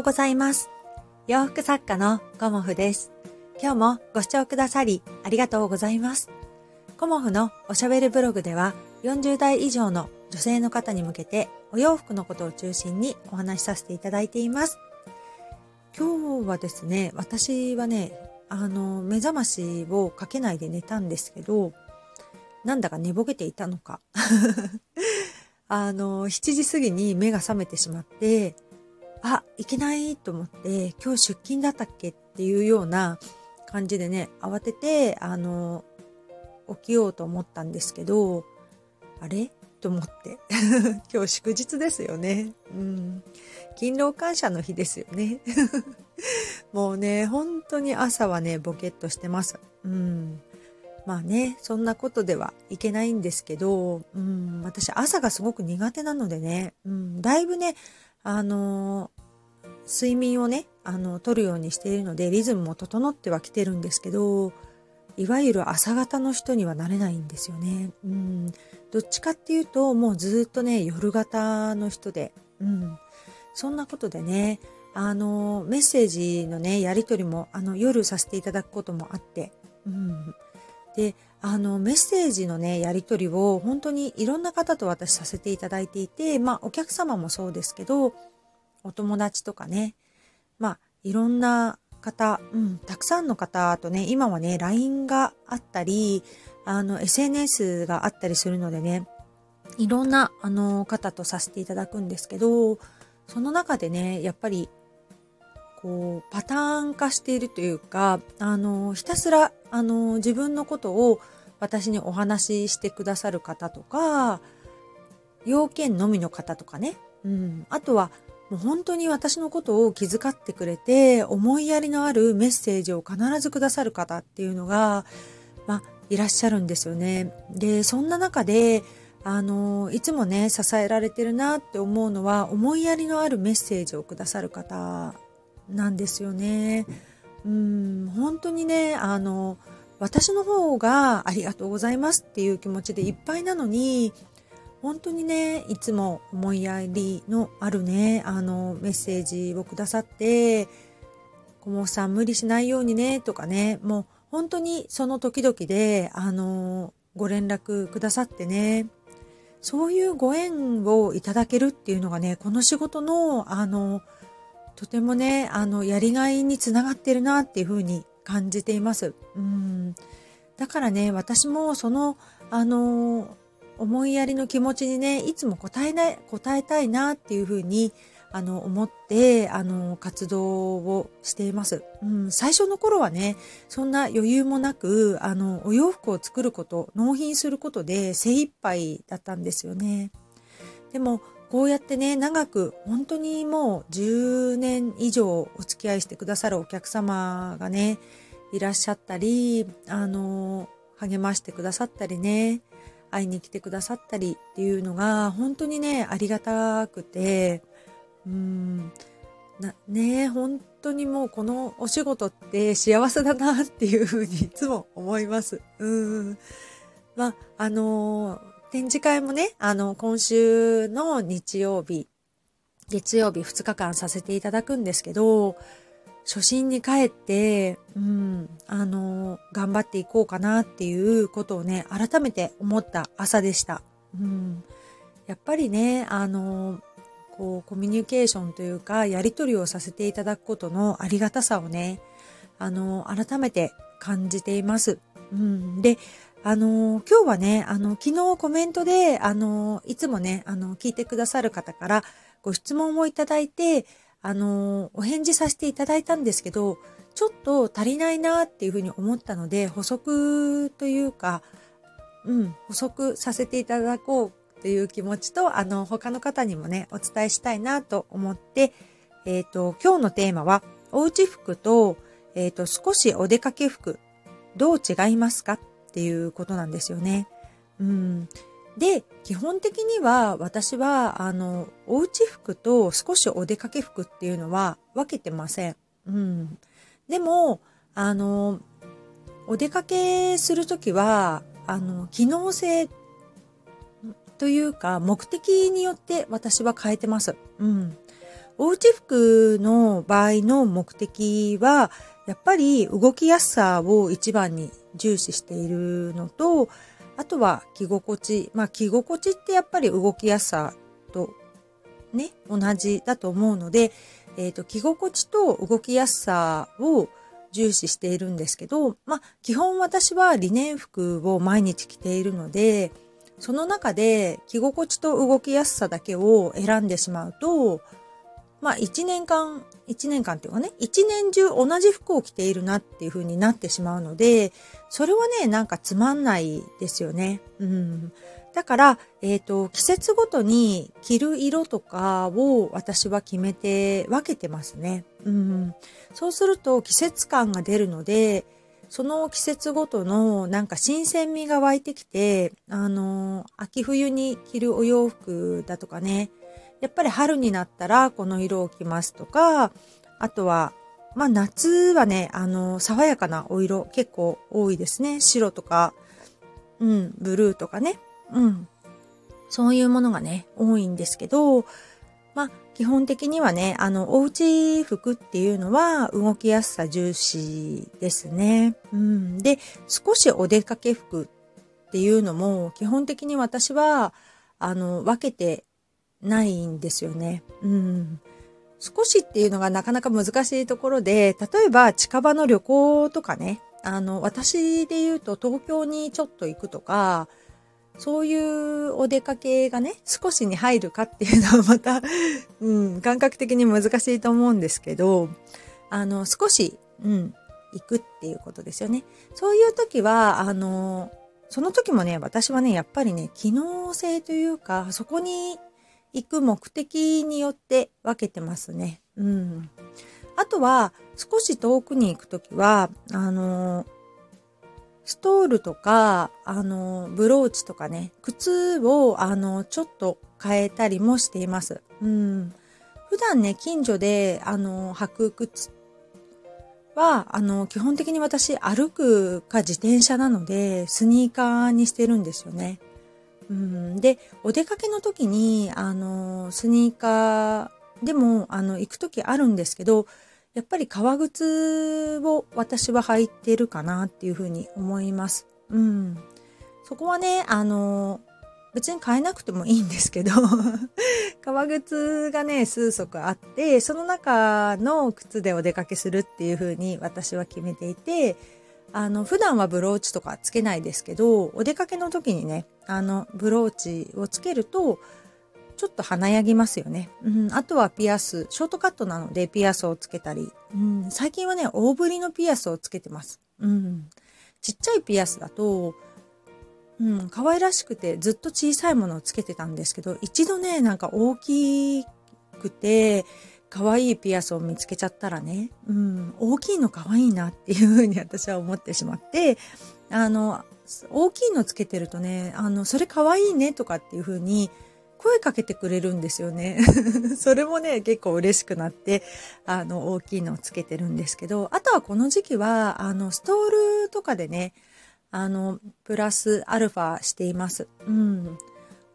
うございます。洋服作家のコモフです。今日もご視聴くださりありがとうございます。コモフのおしゃべりブログでは40代以上の女性の方に向けてお洋服のことを中心にお話しさせていただいています。今日はですね、私はね、あの、目覚ましをかけないで寝たんですけど、なんだか寝ぼけていたのか。あの、7時過ぎに目が覚めてしまって、あ、いけないと思って、今日出勤だったっけっていうような感じでね、慌てて、あの、起きようと思ったんですけど、あれ？と思って。今日祝日ですよね。うん。勤労感謝の日ですよね。もうね、本当に朝はね、ボケっとしてます。うん。まあね、そんなことではいけないんですけど、うん、私朝がすごく苦手なのでね、うん、だいぶね、あの睡眠をね、あの、取るようにしているので、リズムも整ってはきてるんですけど、いわゆる朝方の人にはなれないんですよね。うん。どっちかっていうと、もうずっとね、夜型の人で、うん。そんなことでね、あの、メッセージのね、やりとりも、あの、夜させていただくこともあって、うん。で、あの、メッセージのね、やりとりを本当にいろんな方と私させていただいていて、まあ、お客様もそうですけど、お友達とかね、まあ、いろんな方、うん、たくさんの方とね、今はね、LINE があったり、あの、SNS があったりするのでね、いろんな、あの、方とさせていただくんですけど、その中でね、やっぱりこう、パターン化しているというか、あの、ひたすら、あの、自分のことを私にお話ししてくださる方とか、要件のみの方とかね。うん。あとは、もう本当に私のことを気遣ってくれて、思いやりのあるメッセージを必ずくださる方っていうのが、まあ、いらっしゃるんですよね。で、そんな中で、あの、いつもね、支えられてるなって思うのは、思いやりのあるメッセージをくださる方なんですよね。うん、本当にね、あの、私の方がありがとうございますっていう気持ちでいっぱいなのに、本当にね、いつも思いやりのあるね、あの、メッセージをくださって、小もさん無理しないようにね、とかね、もう本当にその時々で、あの、ご連絡くださってね、そういうご縁をいただけるっていうのがね、この仕事の、あの、とてもね、あの、やりがいにつながってるなっていうふうに感じています。うん。だからね、私もその、あの、思いやりの気持ちにね、いつも答えない、答えたいなっていうふうに、あの、思って、あの、活動をしています。うん、最初の頃はね、そんな余裕もなく、あの、お洋服を作ること、納品することで精一杯だったんですよね。でも、こうやってね、長く、本当にもう10年以上お付き合いしてくださるお客様がね、いらっしゃったり、あの、励ましてくださったりね、会いに来てくださったりっていうのが、本当にね、ありがたくて、うん、なね本当にもうこのお仕事って幸せだなっていうふうにいつも思います。うん。まあ、あの展示会もね、あの、今週の日曜日、月曜日2日間させていただくんですけど、初心に帰って、うん、あの、頑張っていこうかなっていうことをね、改めて思った朝でした。うん、やっぱりね、あの、こう、コミュニケーションというか、やりとりをさせていただくことのありがたさをね、あの、改めて感じています。うん、で、あの、今日はね、あの、昨日コメントで、あの、いつもね、あの、聞いてくださる方からご質問をいただいて、あの、お返事させていただいたんですけど、ちょっと足りないなっていうふうに思ったので、補足というか、うん、補足させていただこうという気持ちと、あの、他の方にもね、お伝えしたいなと思って、えっ、ー、と、今日のテーマは、おうち服と、えっ、ー、と、少しお出かけ服、どう違いますかっていうことなんですよね。うん。で、基本的には私は、あの、おうち服と少しお出かけ服っていうのは分けてません。うん。でも、あの、お出かけするときは、あの、機能性というか、目的によって私は変えてます。うん。おうち服の場合の目的は、やっぱり動きやすさを一番に重視しているのと、あとは着心地。まあ着心地ってやっぱり動きやすさとね、同じだと思うので、えっ、ー、と、着心地と動きやすさを重視しているんですけど、まあ、基本私はリネン服を毎日着ているので、その中で着心地と動きやすさだけを選んでしまうと、まあ一年間、一年間っていうかね、一年中同じ服を着ているなっていう風になってしまうので、それはね、なんかつまんないですよね。うん。だから、えっ、ー、と、季節ごとに着る色とかを私は決めて分けてますね。うん。そうすると季節感が出るので、その季節ごとのなんか新鮮味が湧いてきて、あの、秋冬に着るお洋服だとかね、やっぱり春になったらこの色を着ますとか、あとは、まあ夏はね、あの、爽やかなお色結構多いですね。白とか、うん、ブルーとかね。うん。そういうものがね、多いんですけど、まあ、基本的にはね、あの、おうち服っていうのは動きやすさ重視ですね。うん。で、少しお出かけ服っていうのも、基本的に私は、あの、分けてないんですよね。うん。少しっていうのがなかなか難しいところで、例えば近場の旅行とかね、あの、私で言うと東京にちょっと行くとか、そういうお出かけがね、少しに入るかっていうのはまた うん、感覚的に難しいと思うんですけど、あの、少し、うん、行くっていうことですよね。そういう時は、あの、その時もね、私はね、やっぱりね、機能性というか、そこに行く目的によって分けてますね。うん。あとは、少し遠くに行く時は、あの、ストールとか、あの、ブローチとかね、靴を、あの、ちょっと変えたりもしています。うん。普段ね、近所で、あの、履く靴は、あの、基本的に私、歩くか自転車なので、スニーカーにしてるんですよね。うん。で、お出かけの時に、あの、スニーカーでも、あの、行く時あるんですけど、やっぱり革靴を私は履いてるかなっていうふうに思います。うん。そこはね、あの、別に変えなくてもいいんですけど 革靴がね、数足あって、その中の靴でお出かけするっていう風に私は決めていて、あの、普段はブローチとかつけないですけど、お出かけの時にね、あの、ブローチをつけると、ちょっと華やぎますよね。うん、あとはピアス、ショートカットなのでピアスをつけたり、うん、最近はね、大ぶりのピアスをつけてます。うん、ちっちゃいピアスだと、うん、可愛らしくてずっと小さいものをつけてたんですけど、一度ね、なんか大きくて、可愛いピアスを見つけちゃったらね、うん、大きいの可愛いなっていうふうに私は思ってしまって、あの、大きいのつけてるとね、あの、それ可愛いねとかっていうふうに、声かけてくれるんですよね。それもね、結構嬉しくなって、あの、大きいのをつけてるんですけど、あとはこの時期は、あの、ストールとかでね、あの、プラスアルファしています。うん。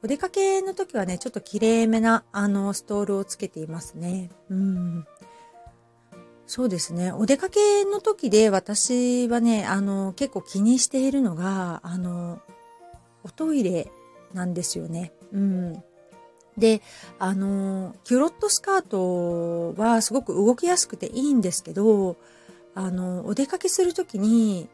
お出かけの時はね、ちょっと綺麗めな、あの、ストールをつけていますね。うん。そうですね。お出かけの時で私はね、あの、結構気にしているのが、あの、おトイレなんですよね。うん。で、あの、キュロットスカートはすごく動きやすくていいんですけど、あの、お出かけするときに、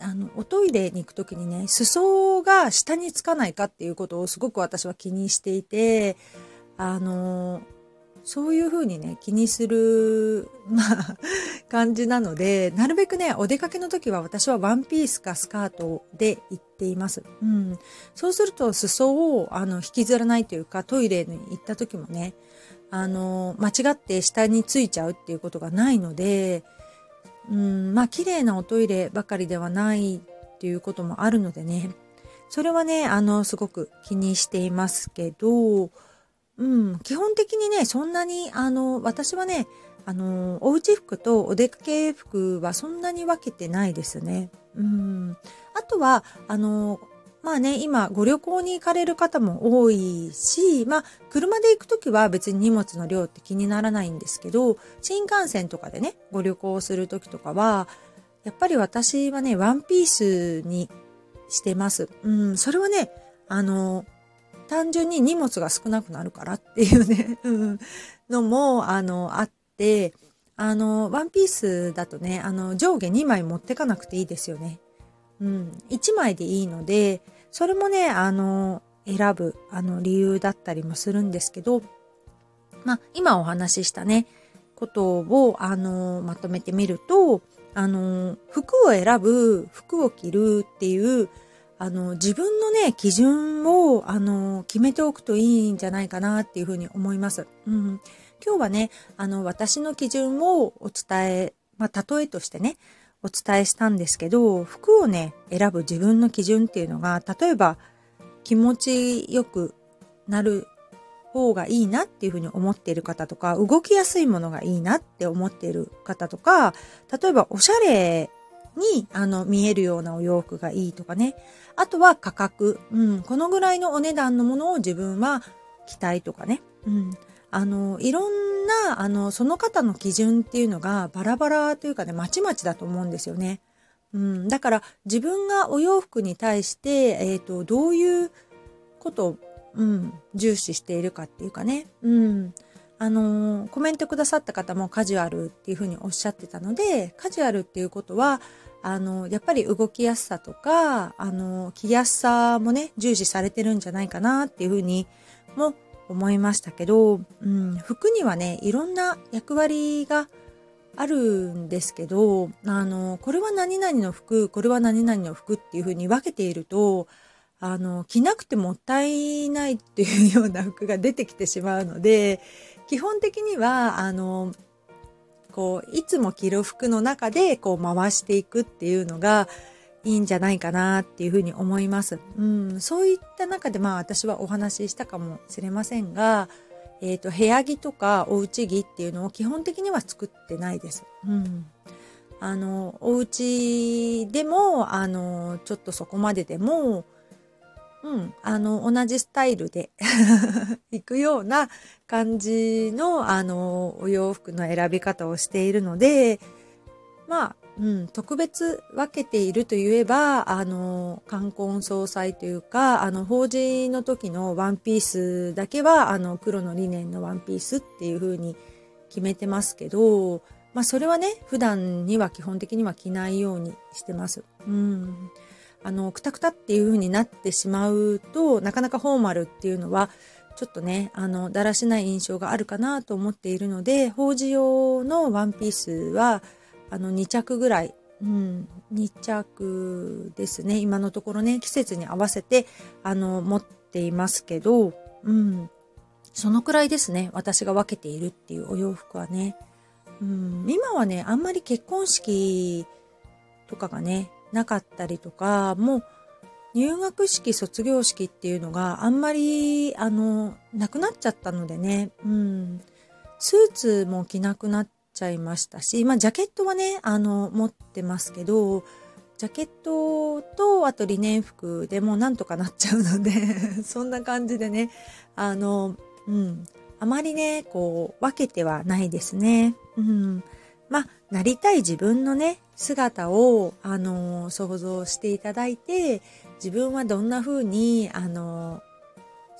あの、おトイレに行くときにね、裾が下につかないかっていうことをすごく私は気にしていて、あの、そういうふうにね、気にする、まあ、感じなので、なるべくね、お出かけの時は私はワンピースかスカートで行っています。うん。そうすると、裾を、あの、引きずらないというか、トイレに行った時もね、あの、間違って下についちゃうっていうことがないので、うん、まあ、綺麗なおトイレばかりではないっていうこともあるのでね、それはね、あの、すごく気にしていますけど、うん、基本的にね、そんなに、あの、私はね、あの、おうち服とお出かけ服はそんなに分けてないですね。うん。あとは、あの、まあね、今ご旅行に行かれる方も多いし、まあ車で行くときは別に荷物の量って気にならないんですけど、新幹線とかでね、ご旅行するときとかは、やっぱり私はね、ワンピースにしてます。うん、それはね、あの、単純に荷物が少なくなるからっていうね、うん、のも、あの、あって、あの、ワンピースだとね、あの、上下2枚持ってかなくていいですよね。うん、1枚でいいので、それもね、あの、選ぶ、あの、理由だったりもするんですけど、まあ、今お話ししたね、ことを、あの、まとめてみると、あの、服を選ぶ、服を着るっていう、あの、自分のね、基準を、あの、決めておくといいんじゃないかなっていうふうに思います。うん。今日はね、あの、私の基準をお伝え、まあ、例えとしてね、お伝えしたんですけど、服をね、選ぶ自分の基準っていうのが、例えば気持ちよくなる方がいいなっていうふうに思っている方とか、動きやすいものがいいなって思っている方とか、例えばおしゃれにあの見えるようなお洋服がいいとかね。あとは価格。うん、このぐらいのお値段のものを自分は着たいとかね。うん。あの、いろんな、あの、その方の基準っていうのがバラバラというかね、まちまちだと思うんですよね。うん、だから自分がお洋服に対して、えっ、ー、と、どういうことを、うん、重視しているかっていうかね。うん。あのコメントくださった方もカジュアルっていうふうにおっしゃってたので、カジュアルっていうことは、あの、やっぱり動きやすさとか、あの、着やすさもね、重視されてるんじゃないかなっていうふうにも思いましたけど、うん、服にはね、いろんな役割があるんですけど、あの、これは何々の服、これは何々の服っていう風に分けていると、あの、着なくてもったいないっていうような服が出てきてしまうので、基本的には、あの、こう、いつも着る服の中で、こう、回していくっていうのが、いいんじゃないかなっていうふうに思います。うん、そういった中でまあ私はお話ししたかもしれませんが、えっ、ー、と、部屋着とかおうち着っていうのを基本的には作ってないです。うん。あの、お家でも、あの、ちょっとそこまででも、うん、あの、同じスタイルで 行くような感じの、あの、お洋服の選び方をしているので、まあ、うん、特別分けているといえば、あの、冠婚葬祭というか、あの、法事の時のワンピースだけは、あの、黒のリネンのワンピースっていう風に決めてますけど、まあ、それはね、普段には基本的には着ないようにしてます。うん。あの、くたくたっていう風になってしまうと、なかなかフォーマルっていうのは、ちょっとね、あの、だらしない印象があるかなと思っているので、法事用のワンピースは、あの2着ぐらい、うん、2着ですね。今のところね。季節に合わせてあの持っていますけど、うん、そのくらいですね。私が分けているっていうお洋服はね、うん、今はねあんまり結婚式とかがねなかったりとかもう入学式卒業式っていうのがあんまりあのなくなっちゃったのでね、うん、スーツも着なくなっちゃいましたし、まあ、ジャケットはね、あの、持ってますけど、ジャケットと、あとリネン服でもなんとかなっちゃうので そんな感じでね、あの、うん、あまりね、こう、分けてはないですね。うん。まあ、なりたい自分のね、姿を、あの、想像していただいて、自分はどんな風に、あの、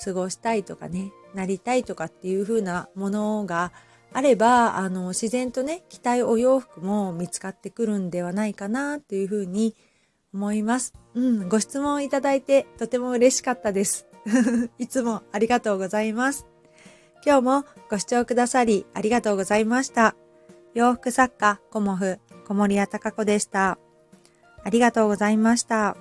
過ごしたいとかね、なりたいとかっていう風なものがあれば、あの、自然とね、着たいお洋服も見つかってくるんではないかなというふうに思います。うん、ご質問いただいてとても嬉しかったです。いつもありがとうございます。今日もご視聴くださりありがとうございました。洋服作家、コモフ、小森屋隆子でした。ありがとうございました。